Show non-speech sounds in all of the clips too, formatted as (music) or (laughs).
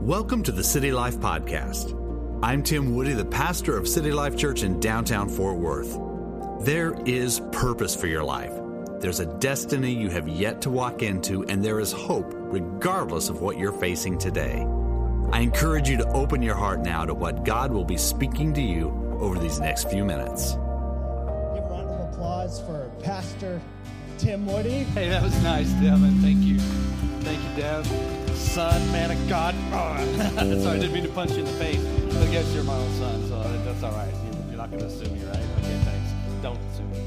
Welcome to the City Life Podcast. I'm Tim Woody, the pastor of City Life Church in downtown Fort Worth. There is purpose for your life. There's a destiny you have yet to walk into, and there is hope regardless of what you're facing today. I encourage you to open your heart now to what God will be speaking to you over these next few minutes. Give a round of applause for Pastor Tim Woody. Hey, that was nice, Devin. Thank you. Thank you, Dev. Son, man of God. (laughs) Sorry, I didn't mean to punch you in the face. I guess you're my own son, so that's all right. You're not going to sue me, right? Okay, thanks. Don't sue me.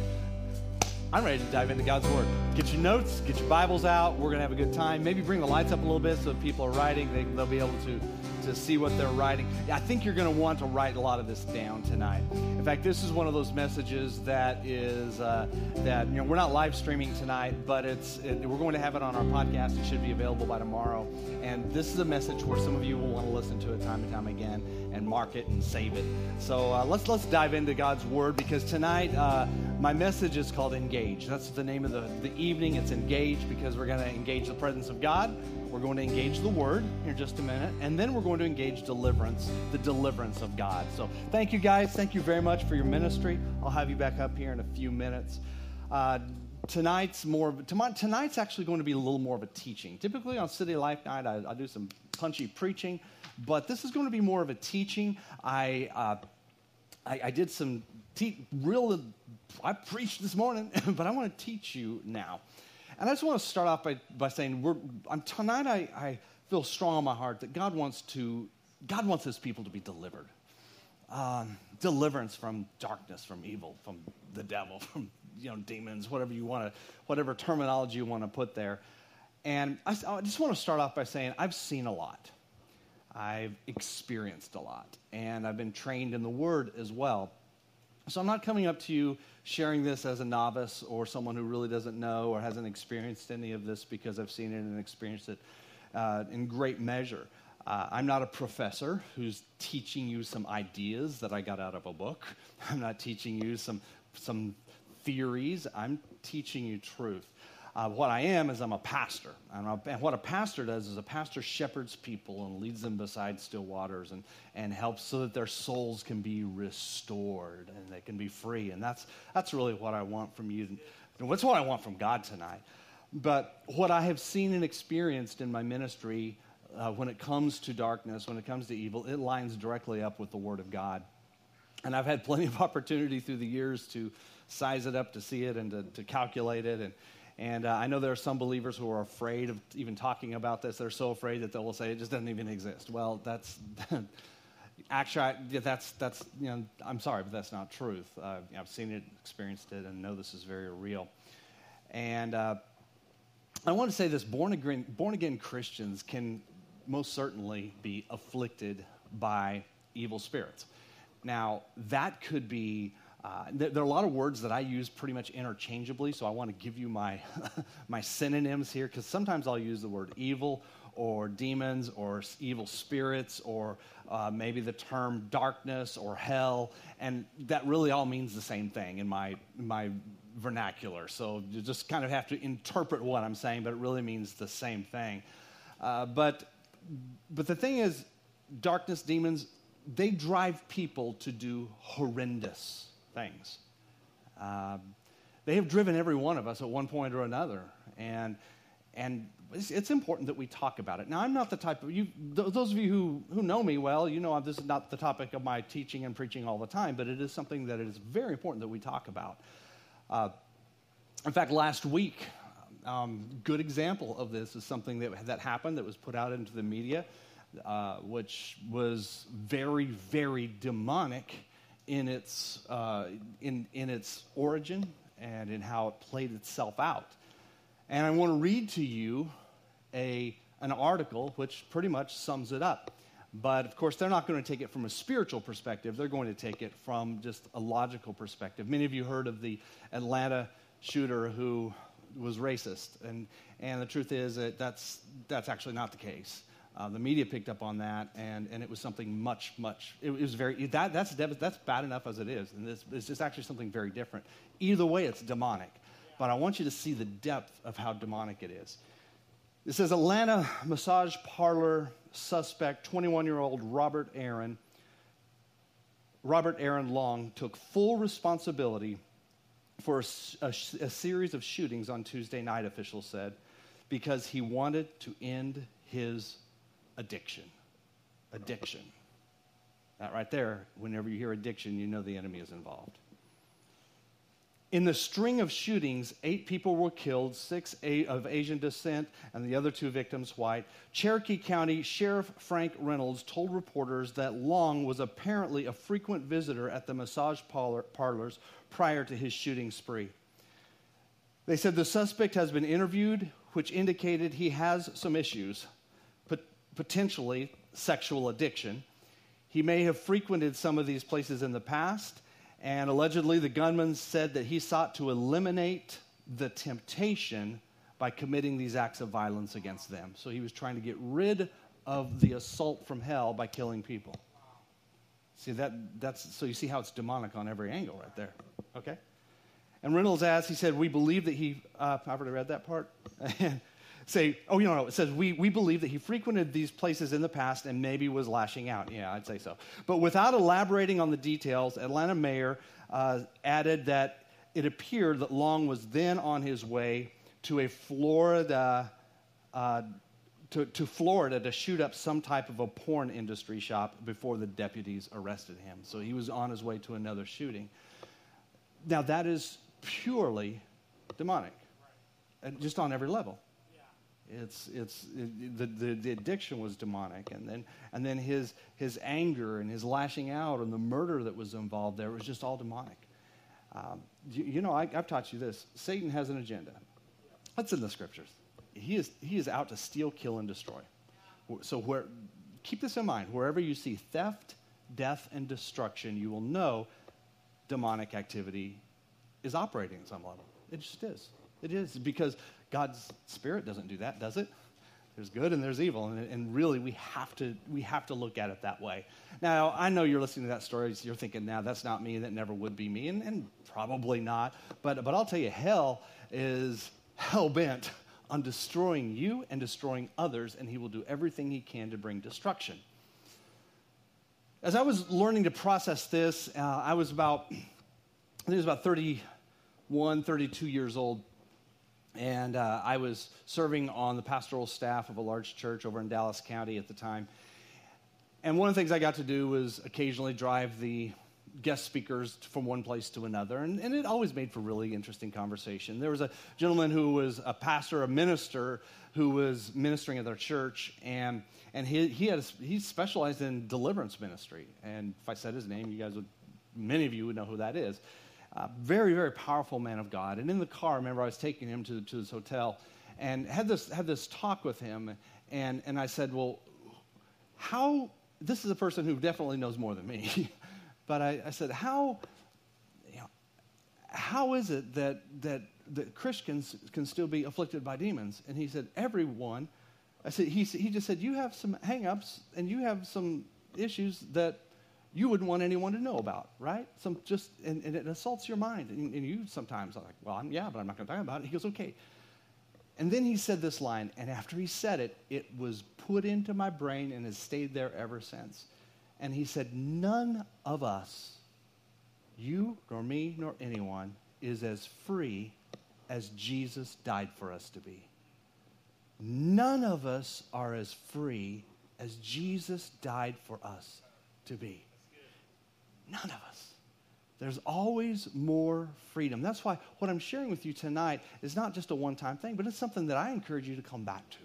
I'm ready to dive into God's Word. Get your notes, get your Bibles out. We're going to have a good time. Maybe bring the lights up a little bit so people are writing, they, they'll be able to, to see what they're writing. I think you're going to want to write a lot of this down tonight. In fact, this is one of those messages that is uh, that you know we're not live streaming tonight, but it's it, we're going to have it on our podcast. It should be available by tomorrow. And this is a message where some of you will want to listen to it time and time again and mark it and save it. So uh, let's let's dive into God's Word because tonight uh, my message is called Engage. That's the name of the, the evening. It's Engage because we're going to engage the presence of God. We're going to engage the Word in just a minute, and then we're going to engage deliverance, the deliverance of God. So thank you guys. Thank you very much for your ministry. I'll have you back up here in a few minutes. Uh, tonight's more tonight's actually going to be a little more of a teaching. Typically on City Life Night, I, I do some punchy preaching, but this is going to be more of a teaching. I uh, I, I, did some te- real. I preached this morning, (laughs) but I want to teach you now. And I just want to start off by, by saying, tonight I, I feel strong on my heart that God wants to, God wants His people to be delivered. Um, deliverance from darkness, from evil, from the devil, (laughs) from you know demons, whatever you want to, whatever terminology you want to put there. And I, I just want to start off by saying I've seen a lot. I've experienced a lot, and I've been trained in the Word as well. So I'm not coming up to you sharing this as a novice or someone who really doesn't know or hasn't experienced any of this because I've seen it and experienced it uh, in great measure. Uh, I'm not a professor who's teaching you some ideas that I got out of a book. (laughs) I'm not teaching you some, some theories. I'm teaching you truth. Uh, what I am is I'm a pastor. And, and, what a pastor does is a pastor shepherds people and leads them beside still waters and, and helps so that their souls can be restored and they can be free. And that's, that's really what I want from you. And that's what I want from God tonight. But what I have seen and experienced in my ministry uh, when it comes to darkness, when it comes to evil, it lines directly up with the Word of God. And I've had plenty of (laughs) opportunity through the years to size it up, to see it, and to, to calculate it. And, and uh, I know there are some believers who are afraid of even talking about this. They're so afraid that they will say it just doesn't even exist. Well, that's (laughs) actually that's that's you know I'm sorry, but that's not truth. Uh, I've seen it, experienced it, and know this is very real. And uh, I want to say this: born again, born again Christians can most certainly be afflicted by evil spirits. Now that could be uh, there, there, are a lot of words that I use pretty much interchangeably, so I want to give you my, (laughs) my synonyms here because sometimes I'll use the word evil or demons or evil spirits or uh, maybe the term darkness or hell, and that really all means the same thing in my, my vernacular. So you just kind of have to interpret what I'm saying, but it really means the same thing. Uh, but, but the thing is, darkness, demons, they drive people to do horrendous things. Um, they have driven every one of us at one point or another. And, and it's, it's, important that we talk about it. Now, I'm not the type of you, those of you who, who know me well, you know this is not the topic of my teaching and preaching all the time, but it is something that it is very important that we talk about. Uh, in fact, last week, um, good example of this is something that, that happened that was put out into the media, uh, which was very, very demonic in its, uh, in, in its origin and in how it played itself out. And I want to read to you a, an article which pretty much sums it up. But of course, they're not going to take it from a spiritual perspective. They're going to take it from just a logical perspective. Many of you heard of the Atlanta shooter who was racist. And, and the truth is that that's, that's actually not the case. Uh, the media picked up on that, and, and it was something much, much, it, was very, that, that's, that's bad enough as it is. And this, it's just actually something very different. Either way, it's demonic. But I want you to see the depth of how demonic it is. It says Atlanta massage parlor suspect, 21 year old Robert Aaron, Robert Aaron Long, took full responsibility for a, a, a, series of shootings on Tuesday night, officials said, because he wanted to end his addiction. Addiction. That right there, whenever you hear addiction, you know the enemy is involved. In the string of shootings, eight people were killed, six of Asian descent, and the other two victims white. Cherokee County Sheriff Frank Reynolds told reporters that Long was apparently a frequent visitor at the massage parlor, parlors prior to his shooting spree. They said the suspect has been interviewed, which indicated he has some issues, potentially sexual addiction. He may have frequented some of these places in the past and allegedly, the gunman said that he sought to eliminate the temptation by committing these acts of violence against them. So he was trying to get rid of the assault from hell by killing people. See that that's so you see how it's demonic on every angle right there. Okay? And Reynolds asked, he said, We believe that he uh, I've already read that part. (laughs) say, oh, you know, no, it says, we, we believe that he frequented these places in the past and maybe was lashing out. Yeah, I'd say so. But without elaborating on the details, Atlanta mayor uh, added that it appeared that Long was then on his way to a Florida, uh, to, to Florida to shoot up some type of a porn industry shop before the deputies arrested him. So he was on his way to another shooting. Now, that is purely demonic, just on every level. It's, it's, it, the, the, the, addiction was demonic. And then, and then his, his anger and his lashing out and the murder that was involved there was just all demonic. Um, you, you, know, I, I've taught you this Satan has an agenda. That's in the scriptures. He is, he is out to steal, kill, and destroy. So where, keep this in mind. Wherever you see theft, death, and destruction, you will know demonic activity is operating at some level. It just is. It is because God's Spirit doesn't do that, does it? There's good and there's evil, and, and, really we have to we have to look at it that way. Now I know you're listening to that story, so you're thinking, "Now that's not me. That never would be me," and, and probably not. But but I'll tell you, hell is hell bent on destroying you and destroying others, and he will do everything he can to bring destruction. As I was learning to process this, uh, I was about I think it was about 31, 32 years old and uh, I was serving on the pastoral staff of a large church over in Dallas County at the time. And one of the things I got to do was occasionally drive the guest speakers from one place to another. And, and, it always made for really interesting conversation. There was a gentleman who was a pastor, a minister, who was ministering at their church, and, and he, he, had a, he specialized in deliverance ministry. And if I said his name, you guys would, many of you would know who that is. Very, very powerful man of God. And in the car, remember, I was taking him to, to this hotel and had this, had this talk with him. And, and I said, Well, how, this is a person who definitely knows more than me, (laughs) but I, I said, How, you know, how is it that, that, that Christians can still be afflicted by demons? And he said, Everyone. I said, he, he just said, You have some hangups and you have some issues that you wouldn't want anyone to know about, right? Some just, and, and it assaults your mind. And, and you sometimes are like, well, I'm, yeah, but I'm not going to talk about it. He goes, okay. And then he said this line, and after he said it, it was put into my brain and has stayed there ever since. And he said, none of us, you nor me nor anyone, is as free as Jesus died for us to be. None of us are as free as Jesus died for us to be. There's always more freedom. That's why what I'm sharing with you tonight is not just a one time thing, but it's something that I encourage you to come back to.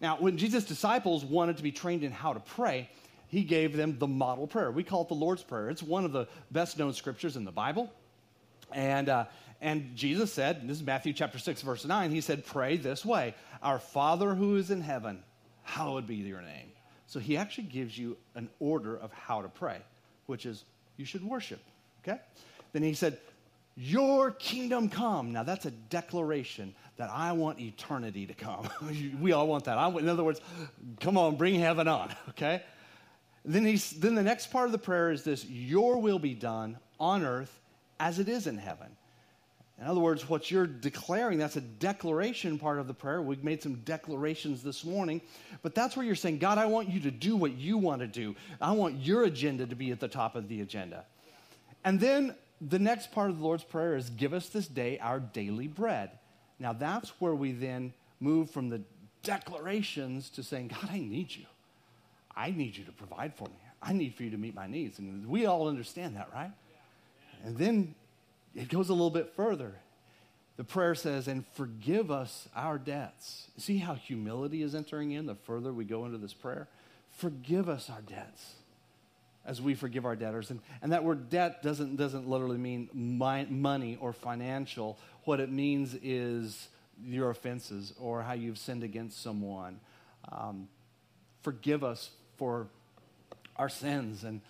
Now, when Jesus' disciples wanted to be trained in how to pray, he gave them the model prayer. We call it the Lord's Prayer. It's one of the best known scriptures in the Bible. And, uh, and Jesus said, this is Matthew chapter 6, verse 9, he said, Pray this way Our Father who is in heaven, hallowed be your name. So he actually gives you an order of how to pray which is you should worship. Okay? Then he said, Your kingdom come. Now that's a declaration that I want eternity to come. (laughs) we all want that. I, in other words, come on, bring heaven on. (laughs) Okay? Then, he's, then the next part of the prayer is this Your will be done on earth as it is in heaven. In other words, what you're declaring, that's a declaration part of the prayer. We've made some declarations this morning, but that's where you're saying, God, I want you to do what you want to do. I want your agenda to be at the top of the agenda. And then the next part of the Lord's Prayer is, Give us this day our daily bread. Now, that's where we then move from the declarations to saying, God, I need you. I need you to provide for me. I need for you to meet my needs. And we all understand that, right? And then it goes a little bit further. The prayer says, and forgive us our debts. See how humility is entering in the further we go into this prayer? Forgive us our debts as we forgive our debtors. And, and that word debt doesn't, doesn't literally mean my, money or financial. What it means is your offenses or how you've sinned against someone. Um, forgive us for our sins. And,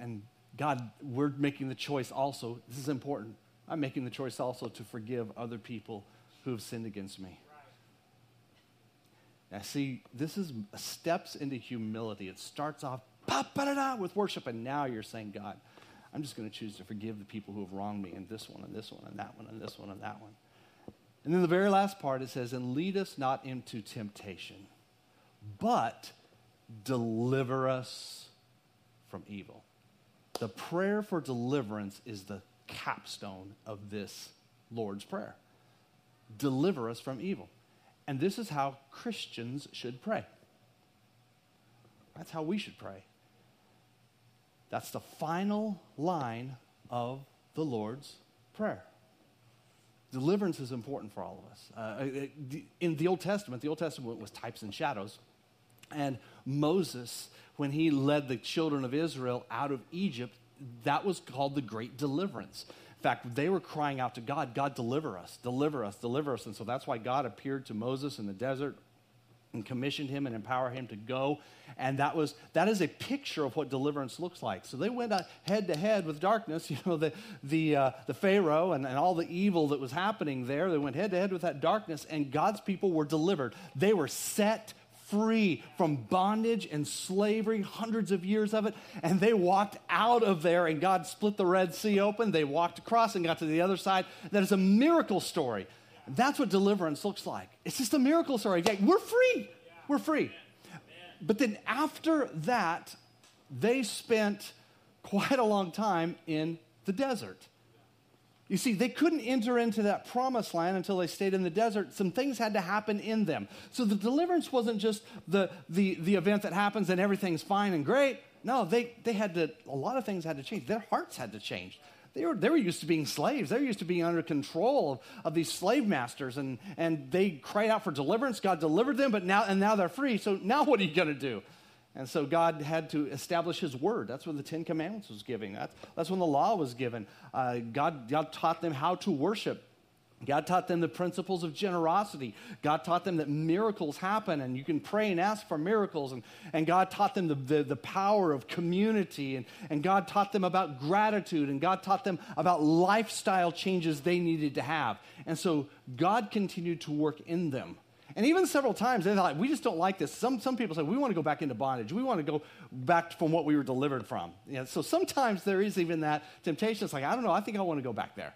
and God, we're making the choice also. This is important. I'm making the choice also to forgive other people who have sinned against me. Now, see, this is steps into humility. It starts off with worship, and now you're saying, God, I'm just going to choose to forgive the people who have wronged me, and this one, and this one, and that one, and this one, and that one. And then the very last part, it says, and lead us not into temptation, but deliver us from evil. The prayer for deliverance is the capstone of this Lord's Prayer. Deliver us from evil. And this is how Christians should pray. That's how we should pray. That's the final line of the Lord's Prayer. Deliverance is important for all of us. Uh, in the Old Testament, the Old Testament was types and shadows. And Moses, when he led the children of Israel out of Egypt, that was called the great deliverance. In fact, they were crying out to God, God, deliver us, deliver us, deliver us. And so that's why God appeared to Moses in the desert and commissioned him and empowered him to go. And that was that is a picture of what deliverance looks like. So they went head to head with darkness, (laughs) you know, the the uh, the Pharaoh and, and all the evil that was happening there. They went head to head with that darkness, and God's people were delivered. They were set free from bondage and slavery, hundreds of years of it. And they walked out of there, and God split the Red Sea open. They walked across and got to the other side. That is a miracle story. That's what deliverance looks like. It's just a miracle story. We're free. We're free. But then after that, they spent quite a long time in the desert. You see, they couldn't enter into that promised land until they stayed in the desert. Some things had to happen in them. So the deliverance wasn't just the, the, the event that happens and everything's fine and great. No, they, they had to, a lot of things had to change. Their hearts had to change. They were, they were used to being slaves. They were used to being under control of, of these slave masters, and, and they cried out for deliverance. God delivered them, but now, and now they're free. So now what are you going to do? And so God had to establish His word. That's when the Ten Commandments was given. That's, that's when the law was given. Uh, God, God taught them how to worship. God taught them the principles of generosity. God taught them that miracles happen and you can pray and ask for miracles. And, and God taught them the, the, the power of community. And, and God taught them about gratitude. And God taught them about lifestyle changes they needed to have. And so God continued to work in them. And even several times they thought, we just don't like this. Some, some people say, we want to go back into bondage. We want to go back from what we were delivered from. You know, so sometimes there is even that temptation. It's like, I don't know, I think I want to go back there.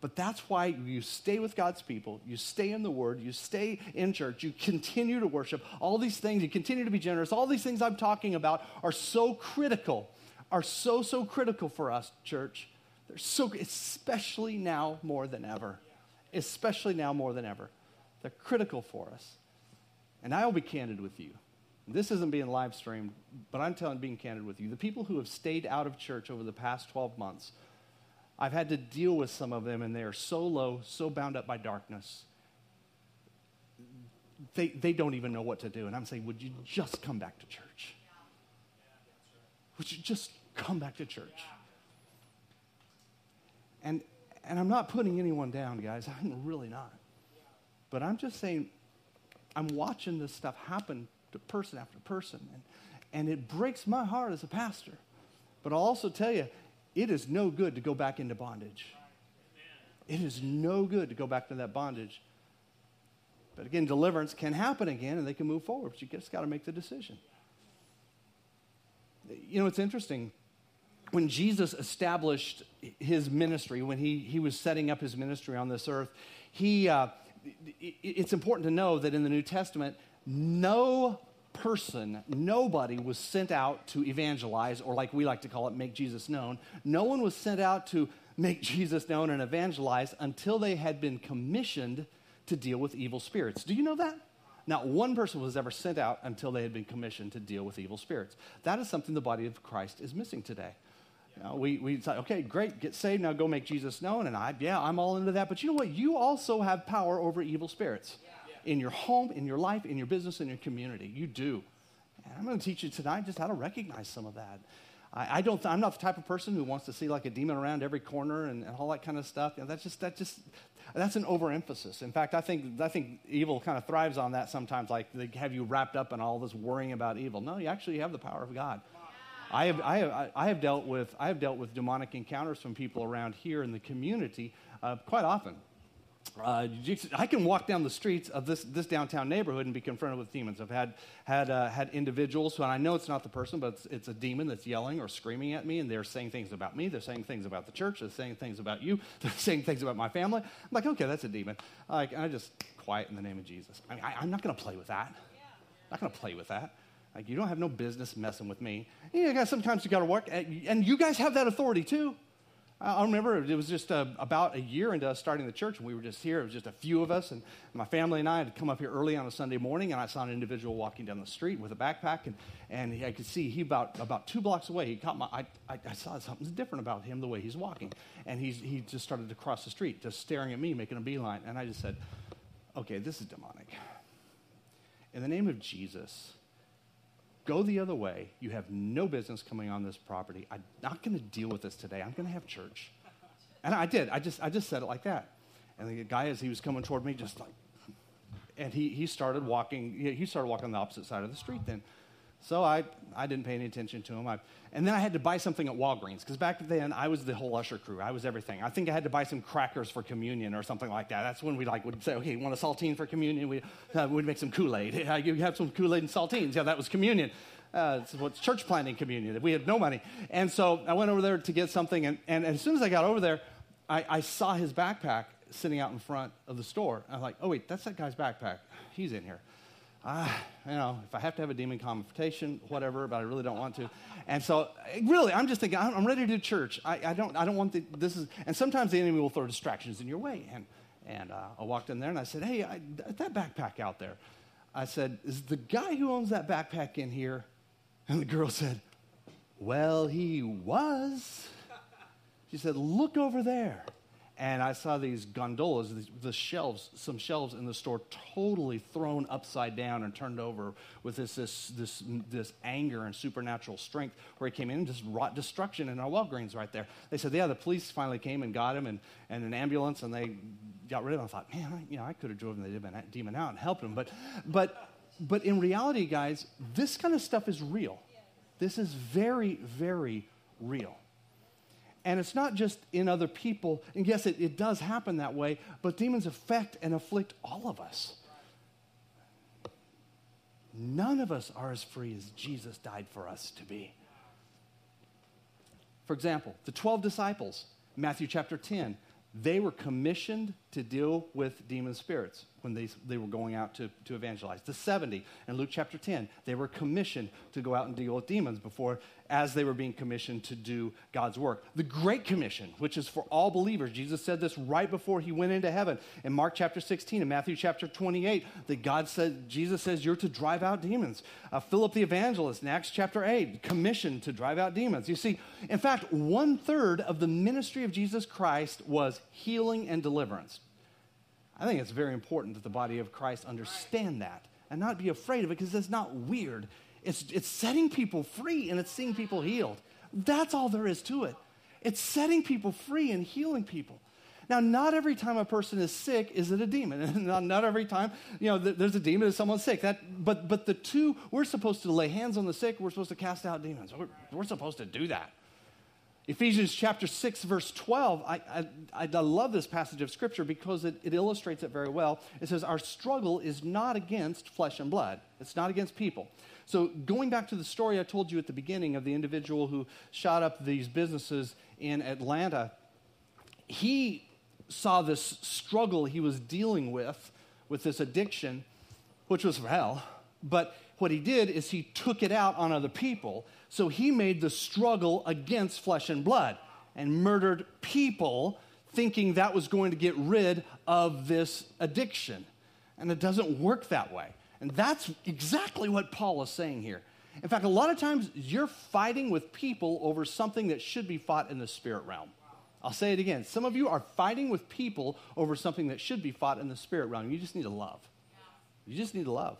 But that's why you stay with God's people, you stay in the Word, you stay in church, you continue to worship. All these things, you continue to be generous. All these things I'm talking about are so critical, are so, so critical for us, church. They're so, especially now more than ever. Especially now more than ever. They're critical for us. And I will be candid with you. This isn't being live streamed, but I'm telling being candid with you. The people who have stayed out of church over the past 12 months, I've had to deal with some of them, and they are so low, so bound up by darkness. They, they don't even know what to do. And I'm saying, would you just come back to church? Would you just come back to church? And, and I'm not putting anyone down, guys. (laughs) I'm really not. But I'm just saying, I'm watching this stuff happen to person after person, and, and it breaks my heart as a pastor. But I'll also tell you, it is no good to go back into bondage. It is no good to go back to that bondage. But again, deliverance can happen again and they can move forward, but you just got to make the decision. You know, it's interesting. When Jesus established his ministry, when he, he was setting up his ministry on this earth, he, uh, it's important to know that in the New Testament, no person, nobody was sent out to evangelize, or like we like to call it, make Jesus known. No one was sent out to make (laughs) Jesus known and evangelize until they had been commissioned to deal with evil spirits. Do you know that? Not one person was ever sent out until they had been commissioned to deal with evil spirits. That is something the body of Christ is missing today. We, we say, okay, great, get saved, now go make Jesus known. And I, yeah, I'm all into that. But you know what? You also have power over evil spirits yeah. In your home, in your life, in your business, in your community. You do. And I'm going to teach you tonight just how to recognize some of that. I, I don't, I'm not the type of person who wants to see like a demon around every corner and, and all that kind of stuff. You know, that's just, that just, that's an overemphasis. In fact, I think, I think evil kind of thrives on that sometimes, like they have you wrapped up in all this worrying about evil. No, you actually have the power of God. I have, I, have, I have, dealt, with, I have dealt with demonic encounters from people around here in the community uh, quite often. Uh, I can walk down the streets of this, this downtown neighborhood and be confronted with demons. I've had, had, uh, had individuals, and I know it's not the person, but it's, it's, a demon that's yelling or screaming at me, and they're saying things about me. They're saying things about the church. They're saying things about you. (laughs) They're saying things about my family. I'm like, okay, that's a demon. Like, I just quiet in the name of Jesus. I mean, I, am not going to play with that. I'm not going to play with that. Like, you don't have no business messing with me. You know, sometimes you got to work, and you guys have that authority too. I remember it was just uh, about a year into us starting the church, and we were just here. It was just a few of us, and my family and I had come up here early on a Sunday morning, and I saw an individual walking down the street with a backpack, and, and I could see he about about two blocks away. He caught my. I, I, I saw something's different about him the way he's walking, and he's, he just started to cross the street, just staring at me, making a beeline, and I just said, "Okay, this is demonic." In the name of Jesus, Go the other way. You have no business coming on this property. I'm not going to deal with this today. I'm going to have church. And I did. I just, I just said it like that. And the guy, as he was coming toward me, just like, and he, he started walking, he started walking on the opposite side of the street then. So I, I didn't pay any attention to him. I, and then I had to buy something at Walgreens because back then I was the whole usher crew. I was everything. I think I had to buy some crackers for communion or something like that. That's when we like would say, okay, you want a saltine for communion? We, uh, we'd make some Kool-Aid. (laughs) you have some Kool-Aid and saltines. Yeah, that was communion. Uh, it's what's church planting communion. We had no money. And so I went over there to get something. And, and as soon as I got over there, I, I saw his backpack sitting out in front of the store. I was like, oh, wait, that's that guy's backpack. He's in here ah, you know, if I have to have a demon confrontation, whatever, but I really don't want to. And so, really, I'm just thinking, I'm ready to do church. I, I don't, I don't want the, this is, and sometimes the enemy will throw distractions in your way. And, and uh, I walked in there and I said, hey, I, that backpack out there. I said, is the guy who owns that backpack in here? And the girl said, well, he was. She said, look over there and I saw these gondolas, the shelves, some shelves in the store totally thrown upside down and turned over with this, this, this, this anger and supernatural strength where he came in and just wrought destruction in our Walgreens right there. They said, yeah, the police finally came and got him and, and an ambulance and they got rid of him. I thought, man, I, you know, I could have driven the demon out and helped him. But, but, but in reality, guys, this kind of stuff is real. This is very, very real. And it's not just in other people. And yes, it, it does happen that way, but demons affect and afflict all of us. None of us are as free as Jesus died for us to be. For example, the 12 disciples, Matthew chapter 10, they were commissioned to deal with demon spirits when they, they were going out to, to evangelize. The 70 in Luke chapter 10, they were commissioned to go out and deal with demons before as they were being commissioned to do God's work. The Great Commission, which is for all believers, Jesus said this right before he went into heaven in Mark chapter 16 and Matthew chapter 28, that God said, Jesus says, you're to drive out demons. Uh, Philip the evangelist in Acts chapter 8, commissioned to drive out demons. You see, in fact, one third of the ministry of Jesus Christ was healing and deliverance. I think it's very important that the body of Christ understand that and not be afraid of it because it's not weird. It's, it's setting people free and it's seeing people healed. That's all there is to it. It's setting people free and healing people. Now, not every time a person is sick is it a demon. (laughs) not, not every time, you know, there's a demon is someone's sick. That, but, but the two, we're supposed to lay hands on the sick. We're supposed to cast out demons. We're, we're supposed to do that. Ephesians chapter 6, verse 12, I, I, I love this passage of scripture because it, it illustrates it very well. It says, Our struggle is not against flesh and blood, it's not against people. So, going back to the story I told you at the beginning of the individual who shot up these businesses in Atlanta, he saw this struggle he was dealing with, with this addiction, which was from hell. But what he did is he took it out on other people. So he made the struggle against flesh and blood and murdered people, thinking that was going to get rid of this addiction. And it doesn't work that way. And that's exactly what Paul is saying here. In fact, a lot of times you're fighting with people over something that should be fought in the spirit realm. I'll say it again. Some of you are fighting with people over something that should be fought in the spirit realm. You just need to love. You just need to love.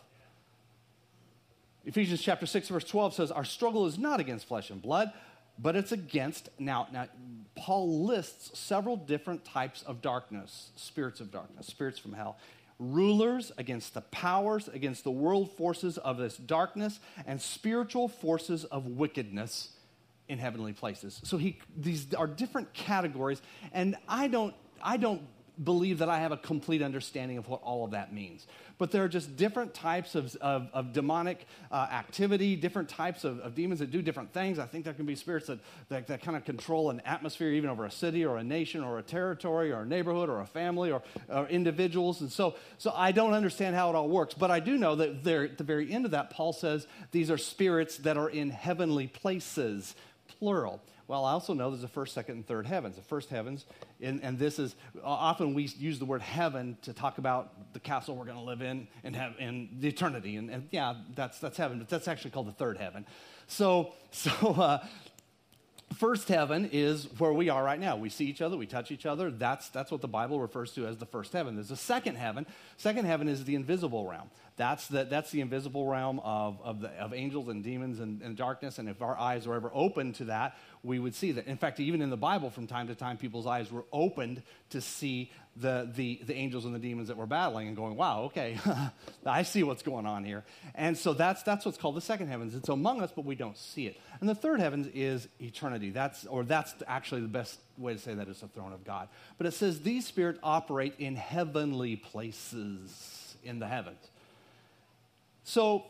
Ephesians chapter 6 verse 12 says our struggle is not against flesh and blood, but it's against now now Paul lists several different types of darkness, spirits of darkness, spirits from hell. Rulers against the powers, against the world forces of this darkness, and spiritual forces of wickedness in heavenly places. So he these are different categories, and I don't I don't believe that I have a complete understanding of what all of that means. But there are just different types of, of, of demonic uh, activity, different types of, of, demons that do different things. I think there can be spirits that, that, that, kind of control an atmosphere, even over a city or a nation or a territory or a neighborhood or a family or, or individuals. And so, so I don't understand how it all works. But I do know that there, at the very end of that, Paul says these are spirits that are in heavenly places, plural. Well, I also know there's a first, second, and third heavens. The first heavens, and, and this is often we use the word heaven to talk about the castle we're going to live in and have in the eternity. And, and, yeah, that's, that's heaven, but that's actually called the third heaven. So, (laughs) so uh, first heaven is where we are right now. We see each other, we touch each other. That's, that's what the Bible refers to as the first heaven. There's a second heaven. Second heaven is the invisible realm. That's the, that's the invisible realm of, of, the, of angels and demons and, and darkness. And if our eyes are ever open to that, we would see that. In fact, even in the Bible, from time to time, people's eyes were opened to see the, the, the angels and the demons that were battling and going, wow, okay, (laughs) I see what's going on here. And so that's, that's what's called the second heavens. It's among us, but we don't see it. And the third heavens is eternity. That's, or that's actually the best way to say that is the throne of God. But it says these spirits operate in heavenly places in the heavens. So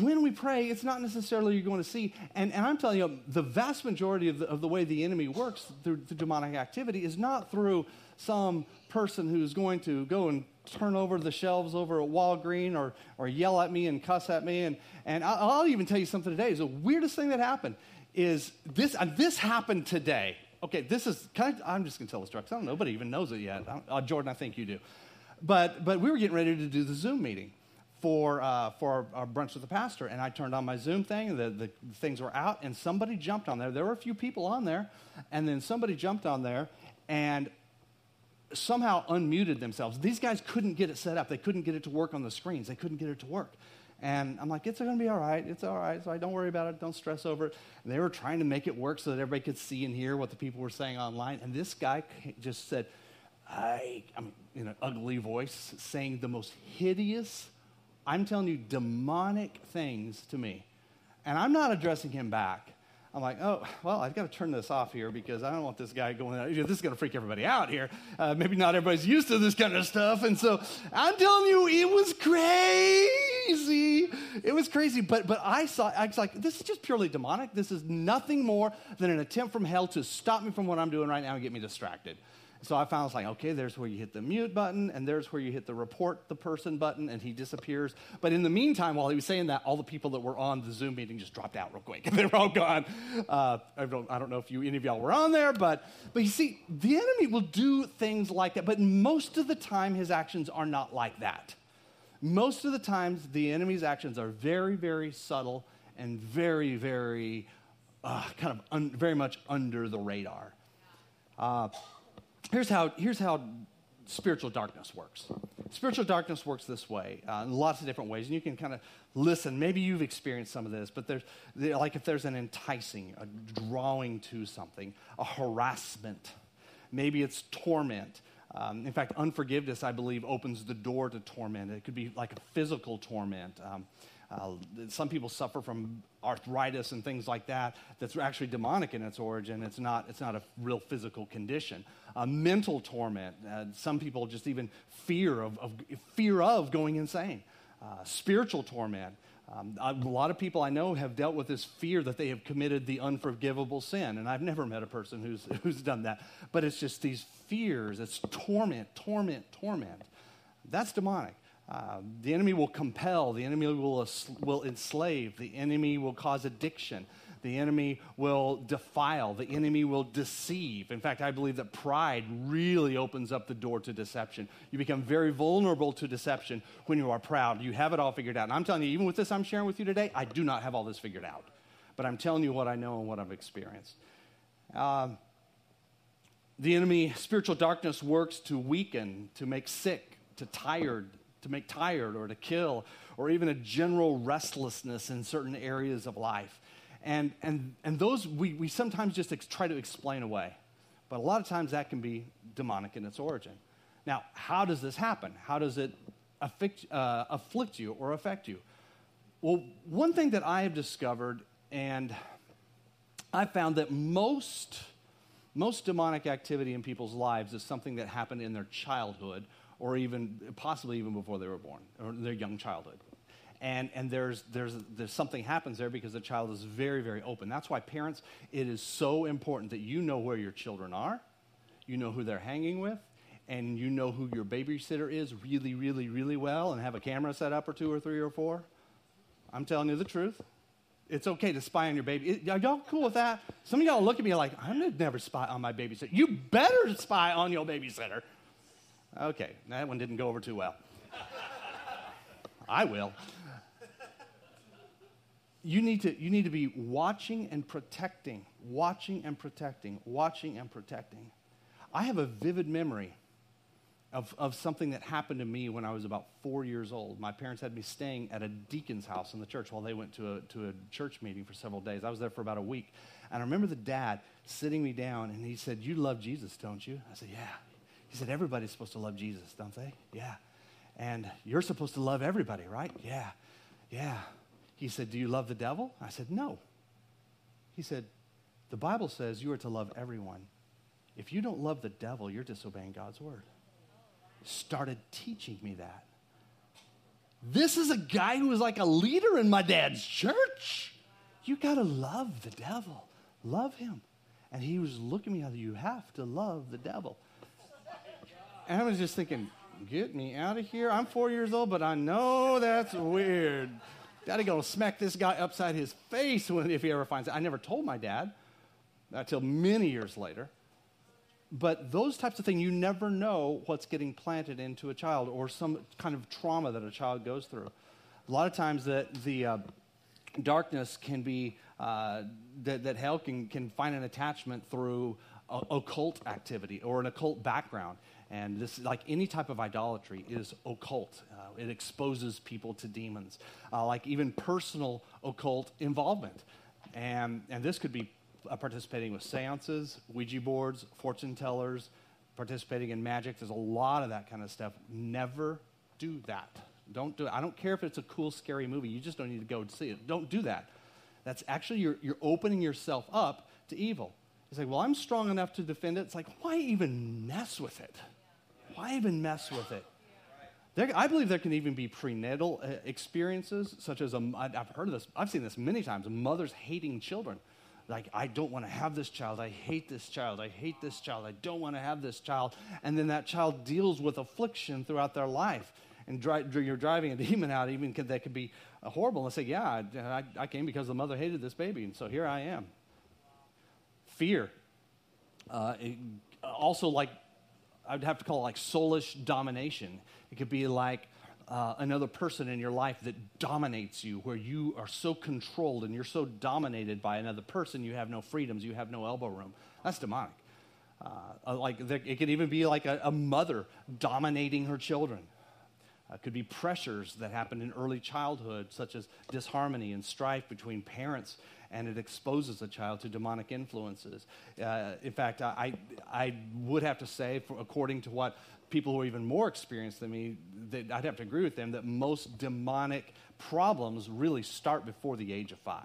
when we pray, it's not necessarily you're going to see. And, and I'm telling you, the vast majority of the, of the way the enemy works through, through demonic activity is not through some person who's going to go and turn over the shelves over at Walgreen or, or yell at me and cuss at me. And, and I'll, I'll even tell you something today. The weirdest thing that happened is this, this happened today. Okay, this is, I, am just going to tell the story because I don't know, nobody even knows it yet. Uh, Jordan, I think you do. But, but we were getting ready to do the Zoom meeting for, uh, for our, brunch with the pastor. And I turned on my Zoom thing, the, the things were out, and somebody jumped on there. There were a few people on there, and then somebody jumped on there and somehow unmuted themselves. These guys couldn't get it set up, they couldn't get it to work on the screens, they couldn't get it to work. And I'm like, it's going to be all right. It's all right. So I don't worry about it. Don't stress over it. And they were trying to make it work so that everybody could see and hear what the people were saying online. And this guy just said, I, I'm in an ugly voice, saying the most hideous, I'm telling you demonic things to me. And I'm not addressing him back. I'm like, oh, well, I've got to turn this off here because I don't want this guy going out. This is going to freak everybody out here. Uh, maybe not everybody's used to this kind of stuff. And so I'm telling you, it was crazy. It was crazy. But, but I saw, I was like, this is just purely demonic. This is nothing more than an attempt from hell to stop me from what I'm doing right now and get me distracted. So I found it's like, okay, there's where you hit the mute button, and there's where you hit the report the person button, and he disappears. But in the meantime, while he was saying that, all the people that were on the Zoom meeting just dropped out real quick. and (laughs) they were all gone. Uh, I, don't, I don't know if you, any of y'all were on there, but, but you see, the enemy will do things like that, but most of the time, his actions are not like that. Most of the times, the enemy's actions are very, very subtle and very, very uh, kind of un- very much under the radar. Uh, here's how, here's how spiritual darkness works. Spiritual darkness works this way, uh, in lots of different ways, and you can kind of listen. Maybe you've experienced some of this, but there's like if there's an enticing, a drawing to something, a harassment, maybe it's torment. Um, in fact, unforgiveness, I believe, opens the door to torment. It could be like a physical torment. Um, Uh, some people suffer from arthritis and things like that. That's actually demonic in its origin. It's not. It's not a real physical condition. Uh, mental torment. Uh, some people just even fear of, of fear of going insane. Uh, spiritual torment. Um, a lot of people I know have dealt with this fear that they have committed the unforgivable sin, and I've never met a person who's (laughs) who's done that. But it's just these fears. It's torment, torment, torment. That's demonic. Uh, the enemy will compel, the enemy will, will enslave, the enemy will cause addiction, the enemy will defile, the enemy will deceive. In fact, I believe that pride really opens up the door to deception. You become very vulnerable to deception when you are proud. You have it all figured out. And I'm telling you, even with this I'm sharing with you today, I do not have all this figured out. But I'm telling you what I know and what I've experienced. Uh, the enemy, spiritual darkness, works to weaken, to make sick, to tired, to make tired or to kill, or even a general restlessness in certain areas of life. And, and, and those we, we sometimes just ex- try to explain away. But a lot of times that can be demonic in its origin. Now, how does this happen? How does it afflict, uh, afflict you or affect you? Well, one thing that I have discovered, and I found that most, most demonic activity in people's lives is something that happened in their childhood or even possibly even before they were born or their young childhood. And, and there's, there's, there's something happens there because the child is very, very open. That's why, parents, it is so important that you know where your children are, you know who they're hanging with, and you know who your babysitter is really, really, really well, and have a camera set up or two or three or four. I'm telling you the truth. It's okay to spy on your baby. Are y'all cool with that? Some of y'all look at me like, I'm never spy on my babysitter. You better spy on your babysitter. Okay, that one didn't go over too well. I will. You need, to, you need to be watching and protecting, watching and protecting, watching and protecting. I have a vivid memory of, of something that happened to me when I was about four years old. My parents had me staying at a deacon's house in the church while they went to a, to a church meeting for several days. I was there for about a week. And I remember the dad sitting me down and he said, You love Jesus, don't you? I said, Yeah. He said, Everybody's supposed to love Jesus, don't they? Yeah. And you're supposed to love everybody, right? Yeah. Yeah. He said, Do you love the devil? I said, No. He said, The Bible says you are to love everyone. If you don't love the devil, you're disobeying God's word. Started teaching me that. This is a guy who was like a leader in my dad's church. You got to love the devil. Love him. And he was looking at me, you have to love the devil. And I was just thinking, get me out of here. I'm four years old, but I know that's weird. Daddy gonna smack this guy upside his face when, if he ever finds it. I never told my dad until many years later. But those types of things, you never know what's getting planted into a child or some kind of trauma that a child goes through. A lot of times, that the uh, darkness can be uh, that, that hell can, can find an attachment through occult activity or an occult background. And this, like any type of idolatry, is occult. Uh, it exposes people to demons, uh, like even personal occult involvement. And, and this could be uh, participating with seances, Ouija boards, fortune tellers, participating in magic. There's a lot of that kind of stuff. Never do that. Don't do it. I don't care if it's a cool, scary movie. You just don't need to go see it. Don't do that. That's actually, you're, you're opening yourself up to evil. It's like, well, I'm strong enough to defend it. It's like, why even mess with it? Why even mess with it? There, I believe there can even be prenatal uh, experiences, such as a, I've heard of this, I've seen this many times, mothers hating children. Like, I don't want to have this child. I hate this child. I hate this child. I don't want to have this child. And then that child deals with affliction throughout their life. And dri- you're driving a demon out, even could, that could be uh, horrible. And say, Yeah, I, I came because the mother hated this baby, and so here I am. Fear. Uh, it, also, like I'd have to call it like soulish domination. It could be like uh, another person in your life that dominates you, where you are so controlled and you're so dominated by another person, you have no freedoms, you have no elbow room. That's demonic. Uh, uh like it could even be like a, a mother dominating her children. Uh, could be pressures that happen in early childhood, such as disharmony and strife between parents and it exposes a child to demonic influences. Uh, in fact, I, I would have to say, according to what people who are even more experienced than me, that I'd have to agree with them that most demonic problems really start before the age of five.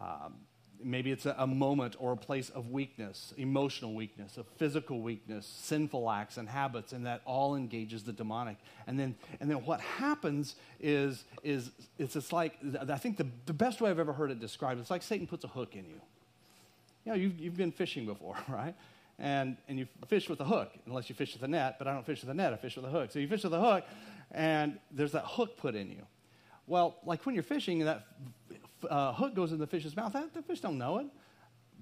Um, maybe it's a, a, moment or a place of weakness, emotional weakness, of physical weakness, sinful acts and habits, and that all engages the demonic. And then, and then what happens is, is it's just like, I think the, the best way I've ever heard it described, it's like Satan puts a hook in you. You know, you've, you've been fishing before, (laughs) right? And, and you fish with a hook, unless you fish with a net, but I don't fish with a net, I fish with a hook. So you fish with a hook, and there's that hook put in you. Well, like when you're fishing, that uh, hook goes in the fish's mouth, the fish don't know it.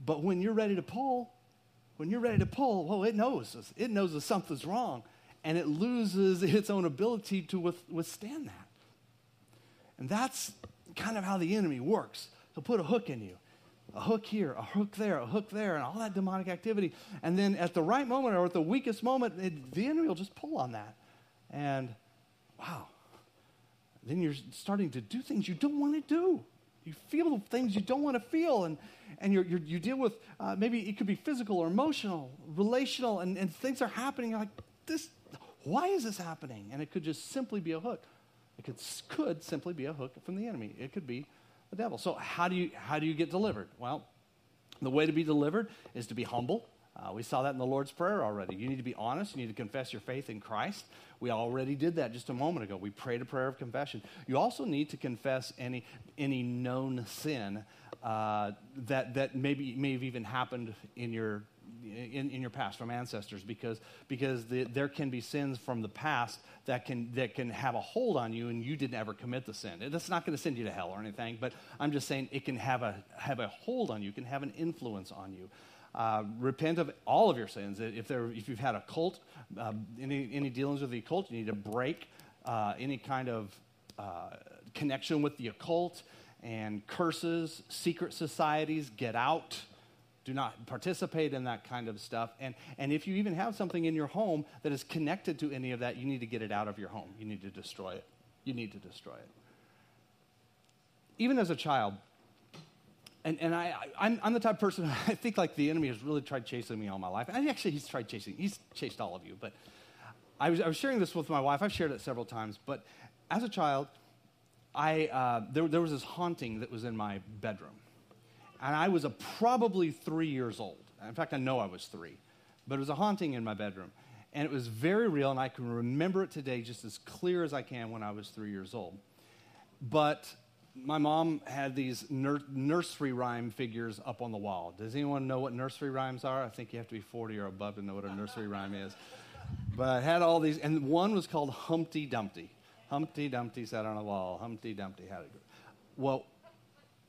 But when you're ready to pull, when you're ready to pull, well, it knows. It knows that something's wrong, and it loses (laughs) its own ability to withstand that. And that's kind of how the enemy works. He'll put a hook in you a hook here, a hook there, a hook there, and all that demonic activity. And then at the right moment or at the weakest moment, it, the enemy will just pull on that. And wow, then you're starting to do things you don't want to do. You feel things you don't want to feel, and, and you're, you're, you deal with uh, maybe it could be physical or emotional, relational, and, and things are happening. You're like, this, why is this happening? And it could just simply be a hook. It could, could simply be a hook from the enemy. It could be the devil. So, how do you, how do you get delivered? Well, the way to be delivered is to be humble. Uh, we saw that in the Lord's Prayer already. You need to be honest. You need to confess your faith in Christ. We already did that just a moment ago. We prayed a prayer of confession. You also need to confess any, any known sin uh, that, that maybe may have even happened in your in, in your past from ancestors because, because the, there can be sins from the past that can, that can have a hold on you and you didn't ever commit the sin. That's not going to send you to hell or anything, but I'm just saying it can have a, have a hold on you, it can have an influence on you. Uh, repent of all of your sins. If, there, if you've had a cult, uh, any, any dealings with the occult, you need to break uh, any kind of uh, connection with the occult and curses, secret societies, get out do not participate in that kind of stuff. And, and if you even have something in your home that is connected to any of that, you need to get it out of your home. You need to destroy it. You need to destroy it. Even as a child, and, and I, I'm, I'm the type of person, (laughs) I think like the enemy has really tried chasing me all my life. And actually, he's tried chasing, he's chased all of you. But I was, I was sharing this with my wife. I've shared it several times. But as a child, I, uh, there, there was this haunting that was in my bedroom and I was probably three years old. In fact, I know I was three, but it was a haunting in my bedroom. And it was very real, and I can remember it today just as clear as I can when I was three years old. But my mom had these nur- nursery rhyme figures up on the wall. Does anyone know what nursery rhymes are? I think you have to be 40 or above to know what a nursery rhyme is. But I had all these, and one was called Humpty Dumpty. Humpty Dumpty sat on a wall. Humpty Dumpty had a. Well,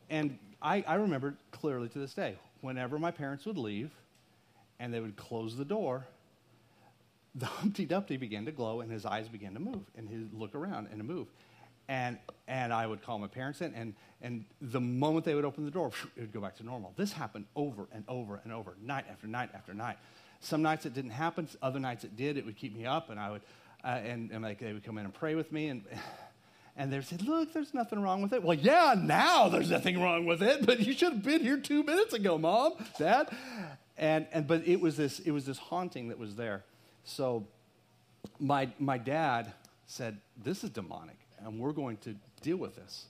and I, I remember clearly to this day, whenever my parents would leave and they would close the door, the Humpty Dumpty began to glow and his eyes began to move and he'd look around and move. And, and I would call my parents in, and, and the moment they would open the door, it would go back to normal. This happened over and over and over, night after night after night. Some nights it didn't happen, other nights it did. It would keep me up, and I would, uh, and, and like they would come in and pray with me, and and they said, Look, there's nothing wrong with it. Well, yeah, now there's nothing wrong with it, but you should have been here two minutes ago, Mom, Dad. And, and but it was this it was this haunting that was there. So my my dad said, This is demonic, and we're going to deal with this.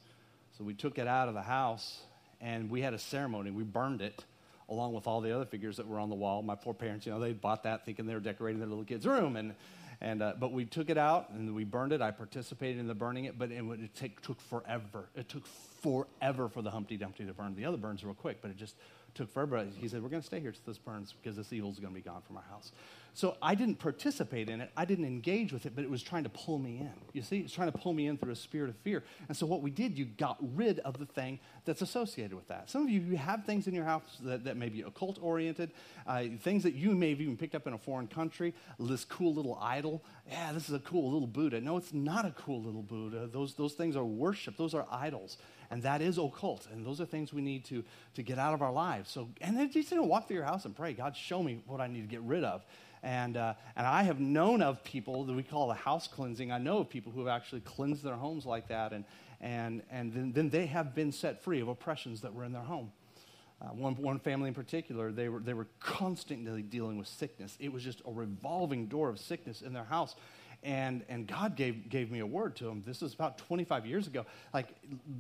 So we took it out of the house and we had a ceremony. We burned it along with all the other figures that were on the wall. My poor parents, you know, they bought that thinking they were decorating their little kid's room. And and, uh, but we took it out and we burned it. I participated in the burning it, but it, it take, took forever. It took forever for the Humpty Dumpty to burn. The other burns real quick, but it just took forever. He said, We're going to stay here till this burns because this evil is going to be gone from our house. So I didn't participate in it. I didn't engage with it, but it was trying to pull me in. You see, it's trying to pull me in through a spirit of fear. And so what we did, you got rid of the thing that's associated with that. Some of you, you have things in your house that, that may be occult oriented, uh, things that you may have even picked up in a foreign country. This cool little idol. Yeah, this is a cool little Buddha. No, it's not a cool little Buddha. Those, those things are worship, those are idols and that is occult. And those are things we need to, to get out of our lives. So, and then you just you know, walk through your house and pray, God, show me what I need to get rid of. And, uh, and I have known of people that we call the house cleansing. I know of people who have actually cleansed their homes like that, and, and, and then, then they have been set free of oppressions that were in their home. Uh, one, one family in particular, they were, they were constantly dealing with sickness. It was just a revolving door of sickness in their house. And, and God gave, gave me a word to him. This was about 25 years ago. Like,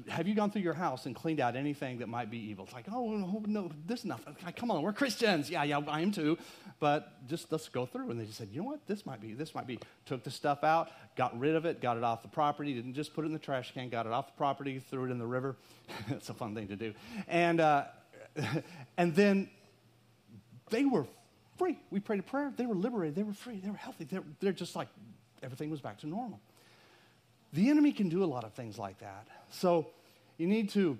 have you gone through your house and cleaned out anything that might be evil? It's like, oh, no, no this is nothing. Come on, we're Christians. Yeah, yeah, I am too. But just let's go through. And they just said, you know what? This might be, this might be. Took the stuff out, got rid of it, got it off the property, didn't just put it in the trash can, got it off the property, threw it in the river. (laughs) it's a fun thing to do. And, uh, (laughs) and then they were free. We prayed a prayer. They were liberated. They were free. They were healthy. They're, they're just like everything was back to normal. The enemy can do a lot of things like that. So you need to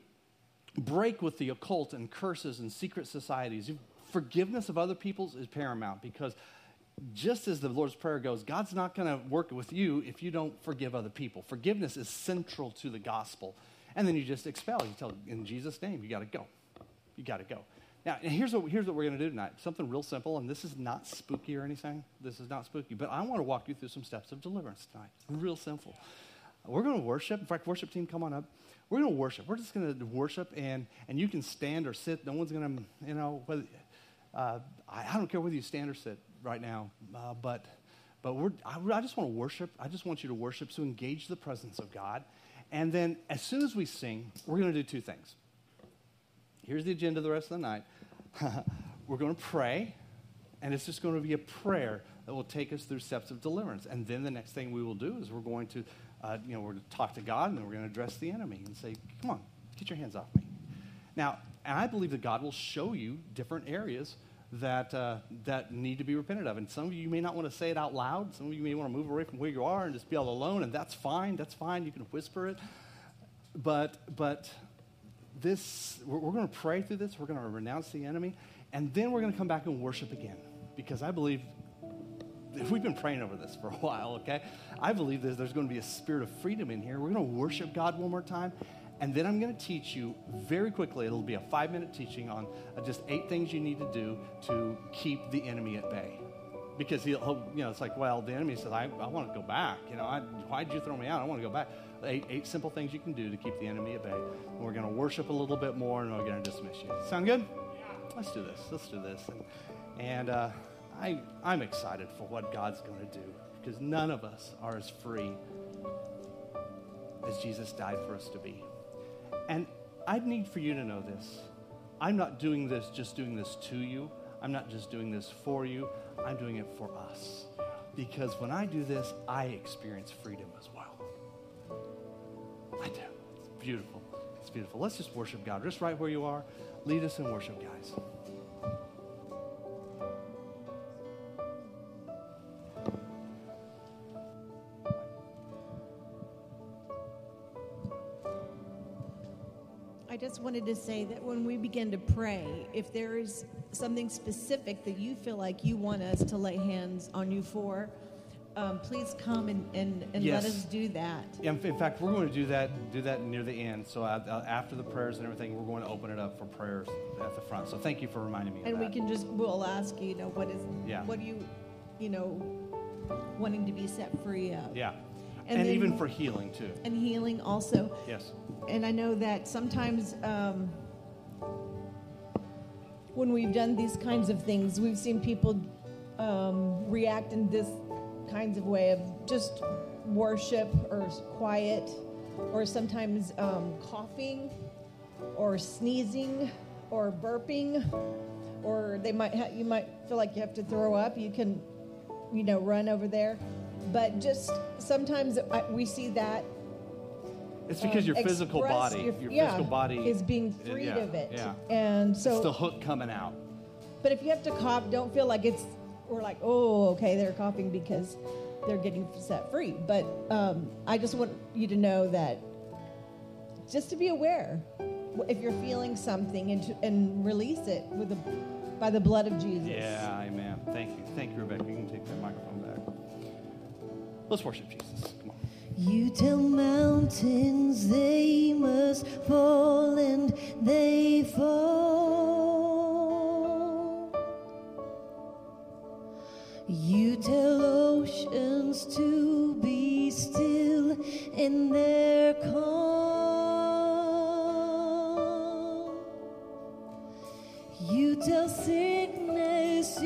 break with the occult and curses and secret societies. Forgiveness of other people's is paramount because just as the Lord's Prayer goes, God's not going to work with you if you don't forgive other people. Forgiveness is central to the gospel. And then you just expel. You tell, in Jesus' name, you got to go. You got to go. Now, here's what, here's what we're going to do tonight. Something real simple, and this is not spooky or anything. This is not spooky, but I want to walk you through some steps of deliverance tonight. Real simple. We're going to worship. In fact, worship team, come on up. We're going to worship. We're just going to worship, and, and you can stand or sit. No one's going to, you know, whether, uh, I, I, don't care whether you stand or sit right now, uh, but, but we're, I, I just want to worship. I just want you to worship, so engage the presence of God. And then as soon as we sing, we're going to do two things. Here's the agenda the rest of the night. (laughs) we're going to pray, and it's just going to be a prayer that will take us through steps of deliverance. And then the next thing we will do is we're going to, uh, you know, we're going to talk to God, and then we're going to address the enemy and say, "Come on, get your hands off me." Now, and I believe that God will show you different areas that, uh, that need to be repented of. And some of you may not want to say it out loud. Some of you may want to move away from where you are and just be all alone, and that's fine. That's fine. You can whisper it. But, but this, we're, we're going to pray through this. We're going to renounce the enemy. And then we're going to come back and worship again. Because I believe, if we've been praying over this for a while, okay? I believe there's, there's going to be a spirit of freedom in here. We're going to worship God one more time. And then I'm going to teach you very quickly. It'll be a five minute teaching on uh, just eight things you need to do to keep the enemy at bay. Because he'll, you know, it's like, well, the enemy says, I, I want to go back. You know, I, why'd you throw me out? I want to go back eight, eight simple things you can do to keep the enemy at bay. And we're going to worship a little bit more and we're going to dismiss you. Sound good? Let's do this. Let's do this. And, and uh, I, I'm excited for what God's going to do because none of us are as free as Jesus died for us to be. And I need for you to know this. I'm not doing this just doing this to you. I'm not just doing this for you. I'm doing it for us. Because when I do this, I experience freedom as well. I do. It's beautiful. It's beautiful. Let's just worship God just right where you are. Lead us in worship, guys. I just wanted to say that when we begin to pray, if there is something specific that you feel like you want us to lay hands on you for, um, please come and, and, and yes. let us do that. In, in, fact, we're going to do that do that near the end. So uh, after the prayers and everything, we're going to open it up for prayers at the front. So thank you for reminding me. And we can just we'll ask you, you know, what is yeah. what are you, you know, wanting to be set free of? Yeah. And, and then, even for healing too. And healing also. Yes. And I know that sometimes. Um, when we've done these kinds of things, we've seen people um, react in this kinds of way of just worship or quiet or sometimes um, coughing or sneezing or burping or they might ha- you might feel like you have to throw up you can you know run over there. But just sometimes I, we see that it's because um, your physical body your, your yeah, physical body is being freed yeah, of it. yeah. and so it's the hook coming out. But if you have to cough don't feel like it's we're like, oh, okay, they're coughing because they're getting set free. But um, I just want you to know that just to be aware if you're feeling something and, to, and release it with the, by the blood of Jesus. Yeah, amen. Thank you. Thank you, Rebecca. You can take that microphone back. Let's worship Jesus. Come on. You tell mountains they must fall and they fall. You tell oceans to be still in their calm. You tell sickness.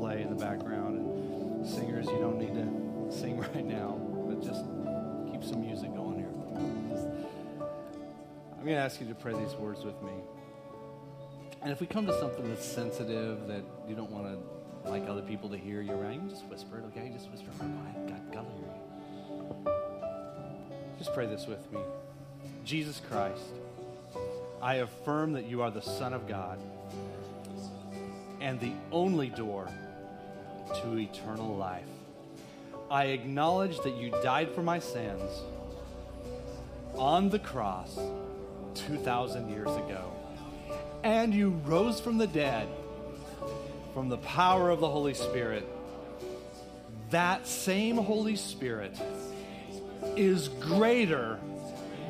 Play in the background. And singers, you don't need to (laughs) sing right now, but just keep some music going here. I'm going to ask you to pray these words with me. And if we come to something that's sensitive that you don't want to like other people to hear you around, you can just whisper it, okay? Just whisper, quiet. God, God will hear you. Just pray this with me. Jesus Christ, I affirm that you are the Son of God and the only door to eternal life. I acknowledge that you died for my sins on the cross 2,000 years ago, and you rose from the dead from the power of the Holy Spirit. That same Holy Spirit is greater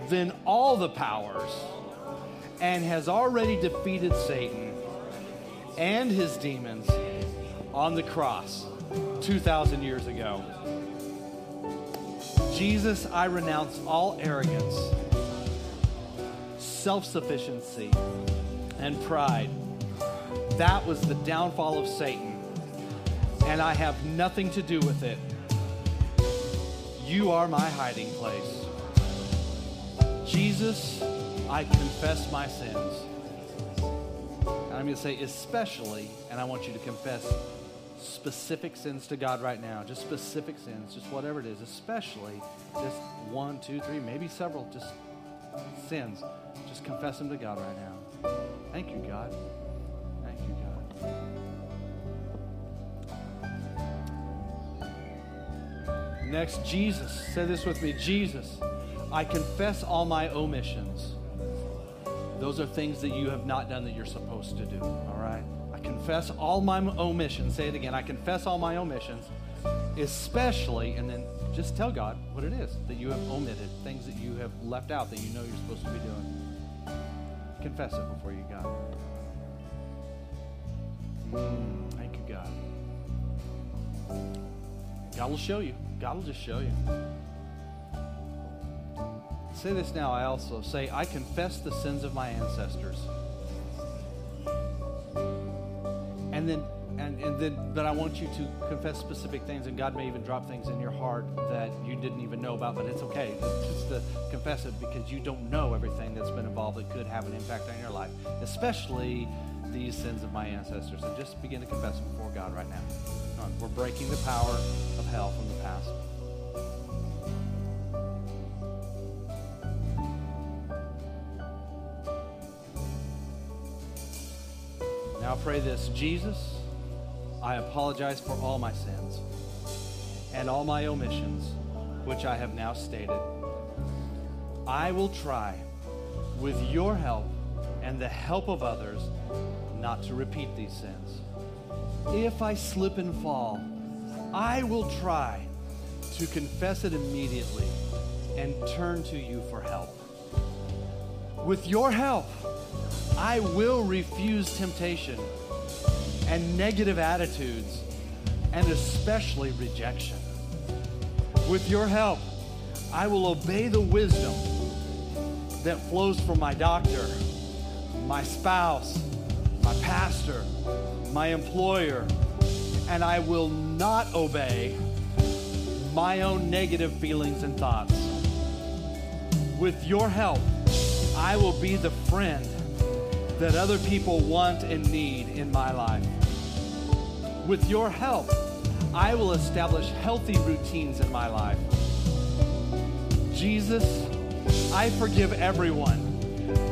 than all the powers and has already defeated Satan and his demons on the cross 2,000 years ago. Jesus, I renounce all arrogance, self sufficiency, and pride. That was the downfall of Satan, and I have nothing to do with it. You are my hiding place. Jesus, I confess my sins. And I'm going to say, especially, and I want you to confess specific sins to God right now. Just specific sins, just whatever it is, especially just one, two, three, maybe several, just sins. Just confess them to God right now. Thank you, God. Thank you, God. Next, Jesus. Say this with me Jesus, I confess all my omissions. Those are things that you have not done that you're supposed to do, all right? Confess all my omissions. Say it again. I confess all my omissions, especially, and then just tell God what it is that you have omitted, things that you have left out that you know you're supposed to be doing. Confess it before you, God. Mm, thank you, God. God will show you. God will just show you. Say this now. I also say, I confess the sins of my ancestors. And then and, and then that I want you to confess specific things, and God may even drop things in your heart that you didn't even know about, but it's okay. Just to confess it because you don't know everything that's been involved that could have an impact on your life, especially these sins of my ancestors. And just begin to confess them before God right now. We're breaking the power of hell from the past. Now pray this Jesus, I apologize for all my sins and all my omissions, which I have now stated. I will try, with your help and the help of others, not to repeat these sins. If I slip and fall, I will try to confess it immediately and turn to you for help. With your help, I will refuse temptation and negative attitudes and especially rejection. With your help, I will obey the wisdom that flows from my doctor, my spouse, my pastor, my employer, and I will not obey my own negative feelings and thoughts. With your help, I will be the friend that other people want and need in my life. With your help, I will establish healthy routines in my life. Jesus, I forgive everyone,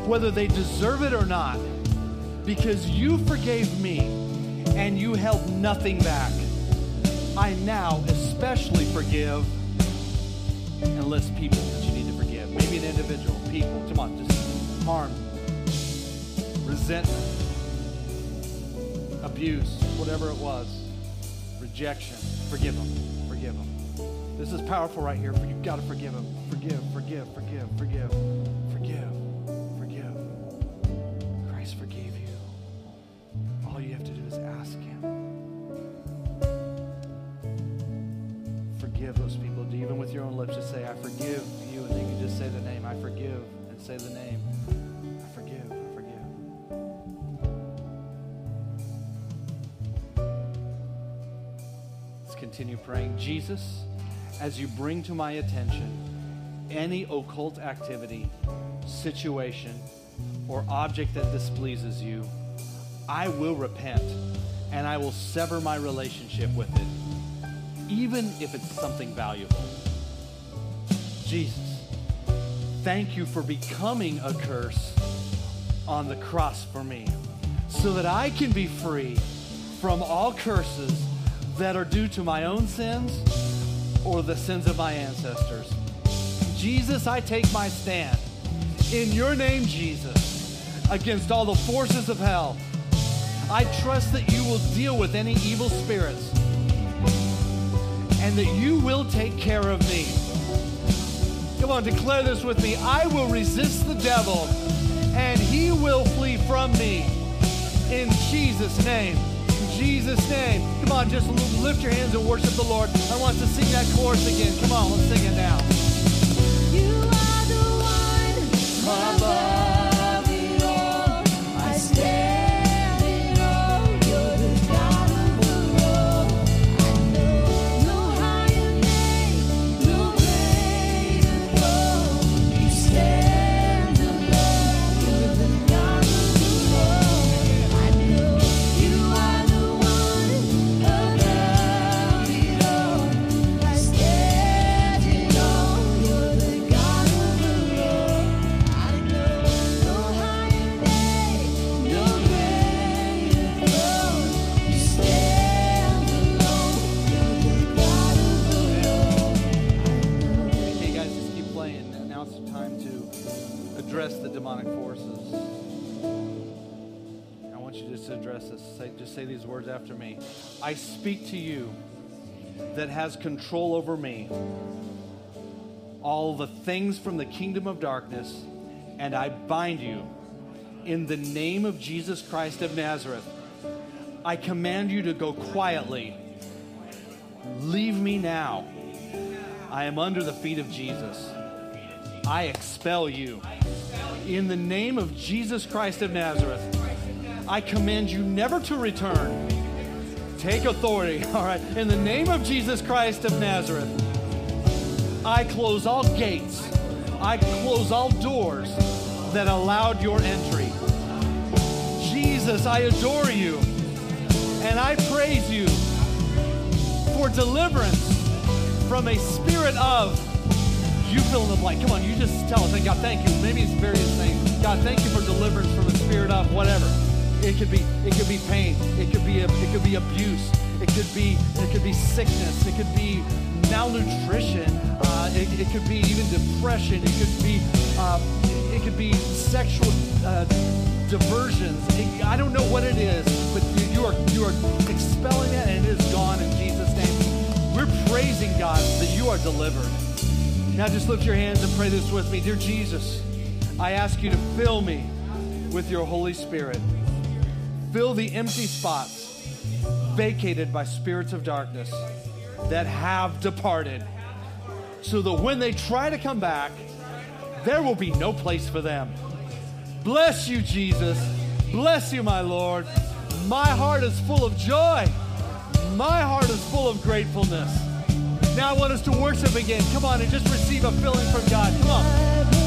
whether they deserve it or not, because you forgave me and you held nothing back. I now especially forgive and list people that you need to forgive. Maybe an individual, people. Come on, just harm, resentment, abuse, whatever it was, rejection. Forgive them. Forgive them. This is powerful right here. You've got to forgive them. Forgive, forgive, forgive, forgive, forgive, Jesus, as you bring to my attention any occult activity, situation, or object that displeases you, I will repent and I will sever my relationship with it, even if it's something valuable. Jesus, thank you for becoming a curse on the cross for me so that I can be free from all curses that are due to my own sins or the sins of my ancestors. Jesus, I take my stand in your name, Jesus, against all the forces of hell. I trust that you will deal with any evil spirits and that you will take care of me. Come on, declare this with me. I will resist the devil and he will flee from me. In Jesus' name. Jesus' name. Come on, just lift your hands and worship the Lord. I want to sing that chorus again. Come on, let's sing it now. Demonic forces. I want you just to address this. Say, just say these words after me. I speak to you that has control over me, all the things from the kingdom of darkness, and I bind you in the name of Jesus Christ of Nazareth. I command you to go quietly. Leave me now. I am under the feet of Jesus. I expel you. In the name of Jesus Christ of Nazareth, I command you never to return. take authority, (laughs) all right? In the name of Jesus Christ of Nazareth, I close all gates, I close all doors that allowed your entry. Jesus, I adore you and I praise you for deliverance from a spirit of you fill in the blank. Come on, you just tell us, and God, thank you. Maybe it's various things. God, thank you for deliverance from a spirit of whatever. It could be, it could be pain. It could be, a, it could be abuse. It could be, it could be sickness. It could be malnutrition. Uh, it, it could be even depression. It could be, uh, it could be sexual uh, diversions. It- I don't know what it is, but you, you are, you are expelling it, and it is gone in Jesus' name. We're praising God that you are delivered. Now just lift your hands and pray this with me. Dear Jesus, I ask you to fill me with your Holy Spirit. Fill the empty spots vacated by spirits of darkness that have departed, so that when they try to come back, there will be no place for them. Bless you, Jesus. Bless you, my Lord. My heart is full of joy. My heart is full of gratefulness. Now I want us to worship again. Come on and just receive a filling from God. Come on.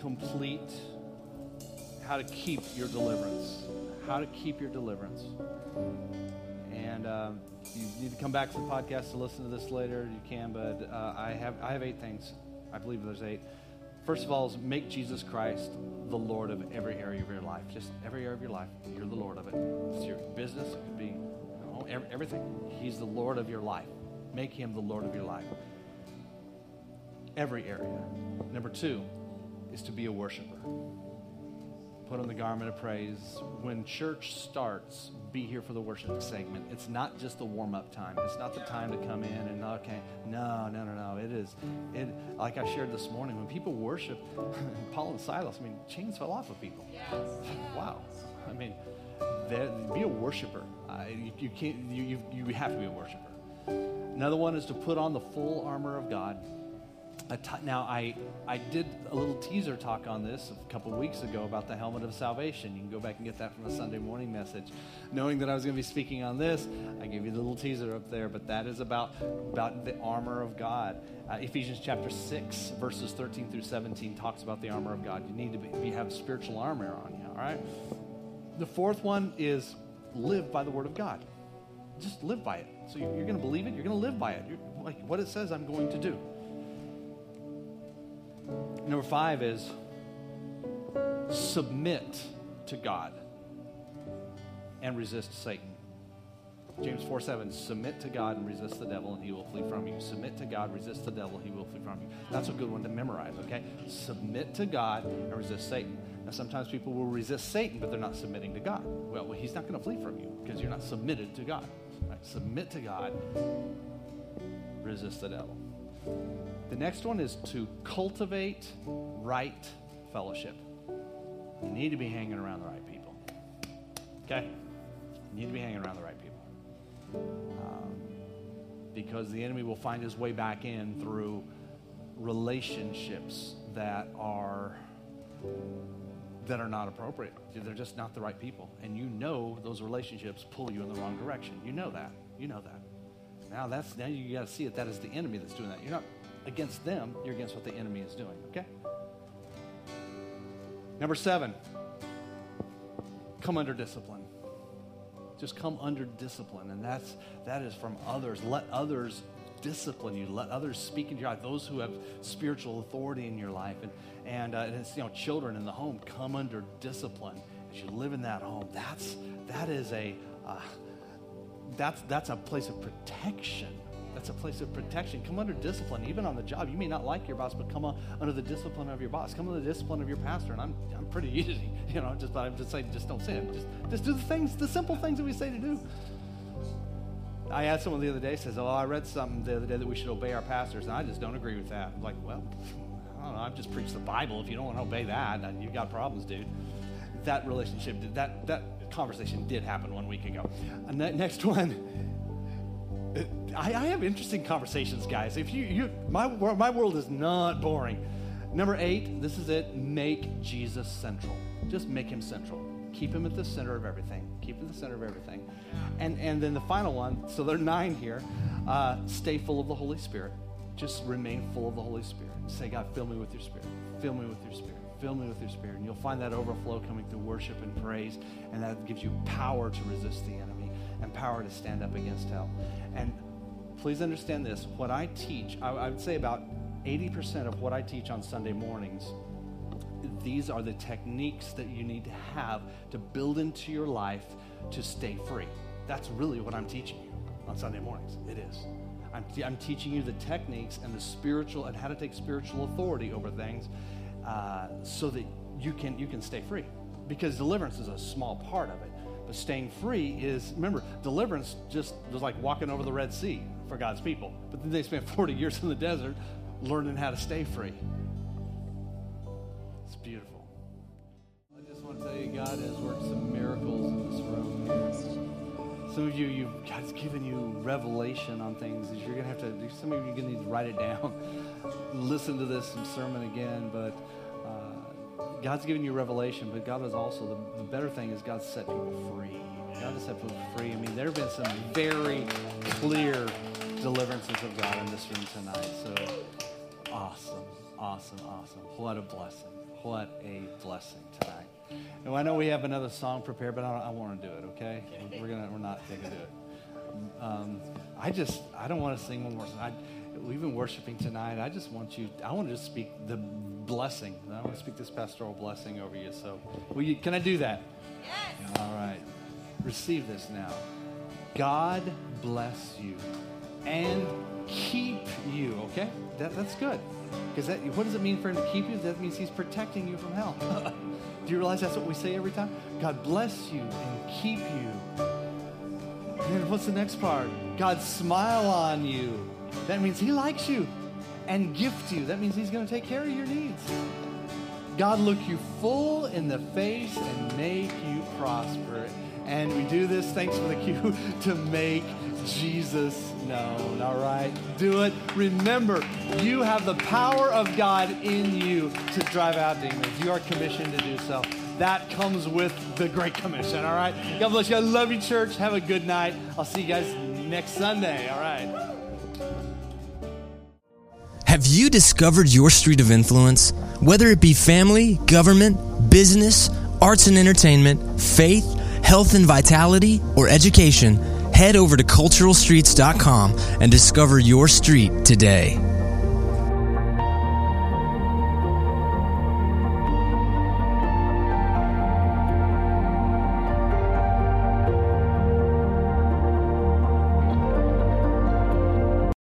Complete, how to keep your deliverance, how to keep your deliverance. And um, you need to come back to the podcast to listen to this later. You can, but uh, I have I have eight things. I believe there's eight. First of all, is make Jesus Christ the Lord of every area of your life. Just every area of your life, you're the Lord of it. It's your business. It could be you know, everything. He's the Lord of your life. Make Him the Lord of your life. Every area. Number two is to be a worshiper put on the garment of praise. When church starts, be here for the worship segment. It's not just the warm up time. It's not the time to come in and okay. No, no, no, no. It is. It like I shared this morning. When people worship, (laughs) Paul and Silas. I mean, chains fell off of people. (laughs) Wow. I mean, be a worshiper. Uh, you, you can't. You, you you have to be a worshiper. Another one is to put on the full armor of God. A now, I, I did a little teaser talk on this a couple weeks ago about the helmet of salvation. You can go back and get that from the Sunday morning message. Knowing that I was going to be speaking on this, I gave you the little teaser up there, but that is about, about the armor of God. Uh, Ephesians chapter 6, verses 13 through 17 talks about the armor of God. You need to be, be, have spiritual armor on you, all right? The fourth one is live by the word of God. Just live by it. So you're, you're going to believe it, you're going to live by it. You're, like what it says, I'm going to do. Number five is submit to God and resist Satan. James 4 7, submit to God and resist the devil, and he will flee from you. Submit to God, resist the devil, he will flee from you. That's a good one to memorize, okay? Submit to God and resist Satan. Now, sometimes people will resist Satan, but they're not submitting to God. Well, well, he's not going to flee from you because you're not submitted to God. Right? Submit to God, resist the devil. The next one is to cultivate right fellowship. You need to be hanging around the right people. Okay? You need to be hanging around the right people. Um, because the enemy will find his way back in through relationships that are that are not appropriate. They're just not the right people. And you know those relationships pull you in the wrong direction. You know that. You know that. Now that's now you got to see it. That is the enemy that's doing that. You're not against them. You're against what the enemy is doing. Okay. Number seven. Come under discipline. Just come under discipline, and that's that is from others. Let others discipline you. Let others speak into your life. Those who have spiritual authority in your life, and and, uh, and it's you know children in the home come under discipline as you live in that home. That's that is a uh, that's that's a place of protection. That's a place of protection. Come under discipline, even on the job. You may not like your boss, but come under the discipline of your boss. Come under the discipline of your pastor. And I'm, I'm pretty (laughs) easy, you know. Just, but I'm just saying, just don't sin. Just, just do the things, the simple things that we say to do. I had someone the other day says, "Oh, I read something the other day that we should obey our pastors," and I just don't agree with that. I'm like, well, I don't know. I've just preached the Bible. If you don't want to obey that, you've got problems, dude. That relationship, that that conversation did happen one week ago. Uh, and that next (laughs) one, I, I have interesting conversations, guys. If you, you my my world is not boring. Number eight, this is it. Make Jesus central. Just make him central. Keep him at the center of everything. Keep him at the center of everything. And and then the final one. So there are nine here. Uh, stay full of the Holy Spirit. Just remain full of the Holy Spirit. Say, God, fill me with your Spirit. Fill me with your Spirit. Fill me with your Spirit. And you'll find that overflow coming through worship and praise, and that gives you power to resist the enemy and power to stand up against hell. And please understand this what I teach, I, I would say about 80% of what I teach on Sunday mornings, these are the techniques that you need to have to build into your life to stay free. That's really what I'm teaching you on Sunday mornings. It is. I'm, I'm teaching you the techniques and the spiritual and how to take spiritual authority over things uh, so that you can you can stay free. Because deliverance is a small part of it. But staying free is, remember, deliverance just was like walking over the Red Sea for God's people. But then they spent (laughs) 40 years in the desert learning how to stay free. It's beautiful. I just want to tell you, God has worked some miracles in this room. Some of you, you've, God's given you revelation on things. that You're gonna have to. Some of you are gonna need to write it down, (laughs) listen to this sermon again. But uh, God's given you revelation. But God is also the, the better thing is God set people free. God has set people free. I mean, there have been some very clear deliverances of God in this room tonight. So awesome, awesome, awesome. What a blessing. What a blessing tonight. And I know we have another song prepared, but I, I want to do it. Okay, we're gonna we're not going to do it. Um, I just I don't want to sing one more song. I, we've been worshiping tonight. I just want you. I want to just speak the blessing. I want to speak this pastoral blessing over you. So, will you, can I do that? Yes. All right. Receive this now. God bless you and keep you. Okay, that, that's good. Because that, what does it mean for him to keep you? That means he's protecting you from hell. (laughs) Do you realize that's what we say every time? God bless you and keep you. And what's the next part? God smile on you. That means he likes you and gift you. That means he's going to take care of your needs. God look you full in the face and make you prosper. And we do this, thanks for the cue, (laughs) to make Jesus known. All right? Do it. Remember, you have the power of God in you to drive out demons. You are commissioned to do so. That comes with the Great Commission. All right? God bless you. I love you, church. Have a good night. I'll see you guys next Sunday. All right? Have you discovered your street of influence? Whether it be family, government, business, arts and entertainment, faith, health and vitality, or education, head over to culturalstreets.com and discover your street today.